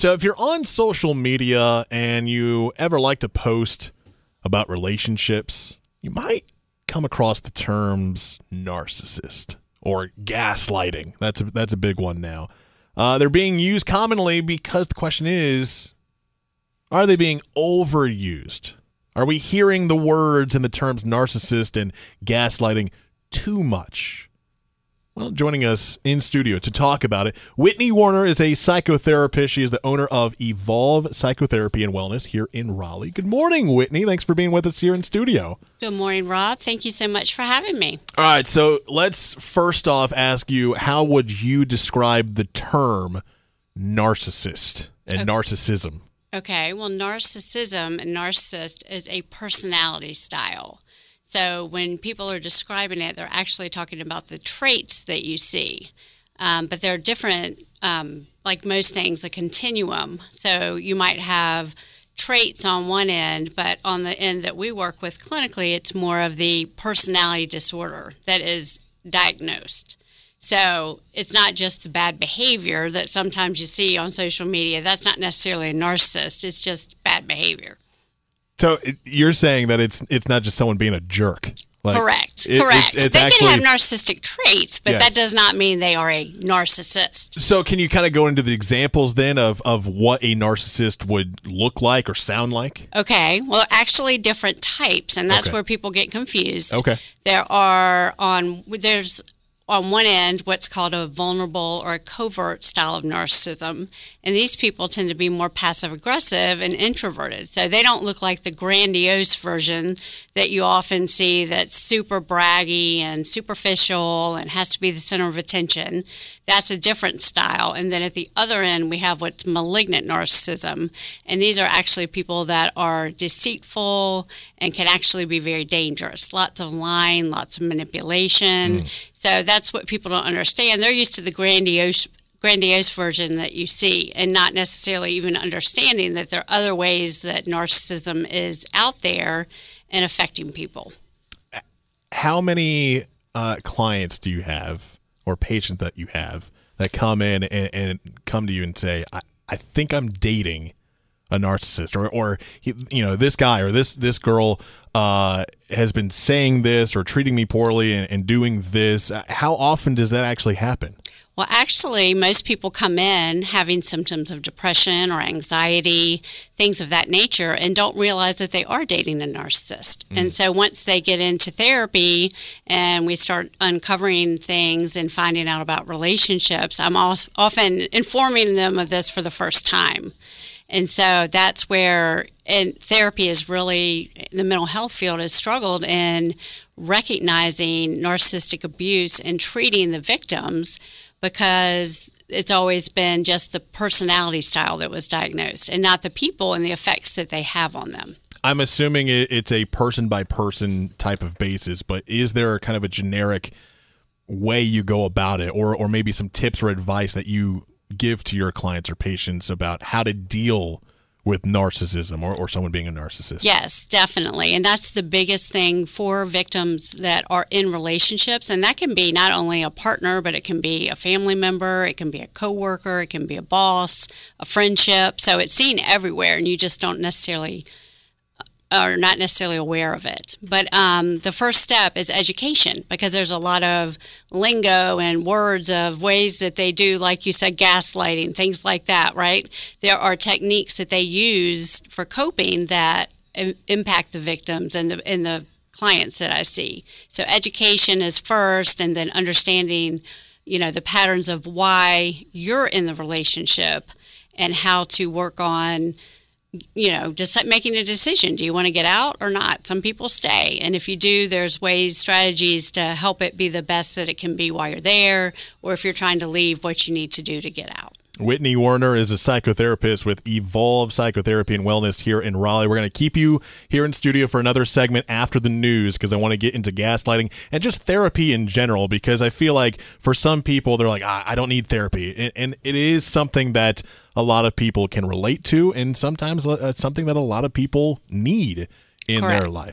So if you're on social media and you ever like to post about relationships, you might come across the terms narcissist or gaslighting. That's a, that's a big one now. Uh, they're being used commonly because the question is are they being overused? Are we hearing the words and the terms narcissist and gaslighting too much? Well, joining us in studio to talk about it, Whitney Werner is a psychotherapist. She is the owner of Evolve Psychotherapy and Wellness here in Raleigh. Good morning, Whitney. Thanks for being with us here in studio. Good morning, Rob. Thank you so much for having me. All right, so let's first off ask you how would you describe the term narcissist and okay. narcissism? Okay, well, narcissism and narcissist is a personality style. So when people are describing it, they're actually talking about the traits that you see. Um, but they're different, um, like most things, a continuum. So you might have traits on one end, but on the end that we work with clinically, it's more of the personality disorder that is diagnosed. So it's not just the bad behavior that sometimes you see on social media. That's not necessarily a narcissist, it's just bad behavior. So you're saying that it's it's not just someone being a jerk. Like, correct. It, correct. It's, it's they actually, can have narcissistic traits, but yes. that does not mean they are a narcissist. So, can you kind of go into the examples then of, of what a narcissist would look like or sound like? Okay. Well, actually, different types, and that's okay. where people get confused. Okay. There are on there's on one end what's called a vulnerable or a covert style of narcissism. And these people tend to be more passive aggressive and introverted. So they don't look like the grandiose version that you often see that's super braggy and superficial and has to be the center of attention. That's a different style. And then at the other end, we have what's malignant narcissism. And these are actually people that are deceitful and can actually be very dangerous. Lots of lying, lots of manipulation. Mm. So that's what people don't understand. They're used to the grandiose grandiose version that you see and not necessarily even understanding that there are other ways that narcissism is out there and affecting people. How many uh, clients do you have or patients that you have that come in and, and come to you and say, I, I think I'm dating a narcissist or, or you know this guy or this this girl uh, has been saying this or treating me poorly and, and doing this how often does that actually happen well, actually, most people come in having symptoms of depression or anxiety, things of that nature, and don't realize that they are dating a narcissist. Mm. And so once they get into therapy and we start uncovering things and finding out about relationships, I'm often informing them of this for the first time. And so that's where and therapy is really the mental health field has struggled in recognizing narcissistic abuse and treating the victims because it's always been just the personality style that was diagnosed and not the people and the effects that they have on them. I'm assuming it's a person by person type of basis, but is there kind of a generic way you go about it or or maybe some tips or advice that you give to your clients or patients about how to deal with narcissism or, or someone being a narcissist. Yes, definitely. And that's the biggest thing for victims that are in relationships. And that can be not only a partner, but it can be a family member, it can be a coworker, it can be a boss, a friendship. So it's seen everywhere, and you just don't necessarily are not necessarily aware of it. But um, the first step is education because there's a lot of lingo and words of ways that they do, like you said, gaslighting, things like that, right? There are techniques that they use for coping that impact the victims and the, and the clients that I see. So education is first, and then understanding, you know, the patterns of why you're in the relationship and how to work on you know, just making a decision. Do you want to get out or not? Some people stay. And if you do, there's ways, strategies to help it be the best that it can be while you're there, or if you're trying to leave, what you need to do to get out. Whitney Werner is a psychotherapist with Evolve Psychotherapy and Wellness here in Raleigh. We're going to keep you here in studio for another segment after the news because I want to get into gaslighting and just therapy in general because I feel like for some people, they're like, I don't need therapy. And it is something that a lot of people can relate to and sometimes uh, something that a lot of people need in Correct. their life.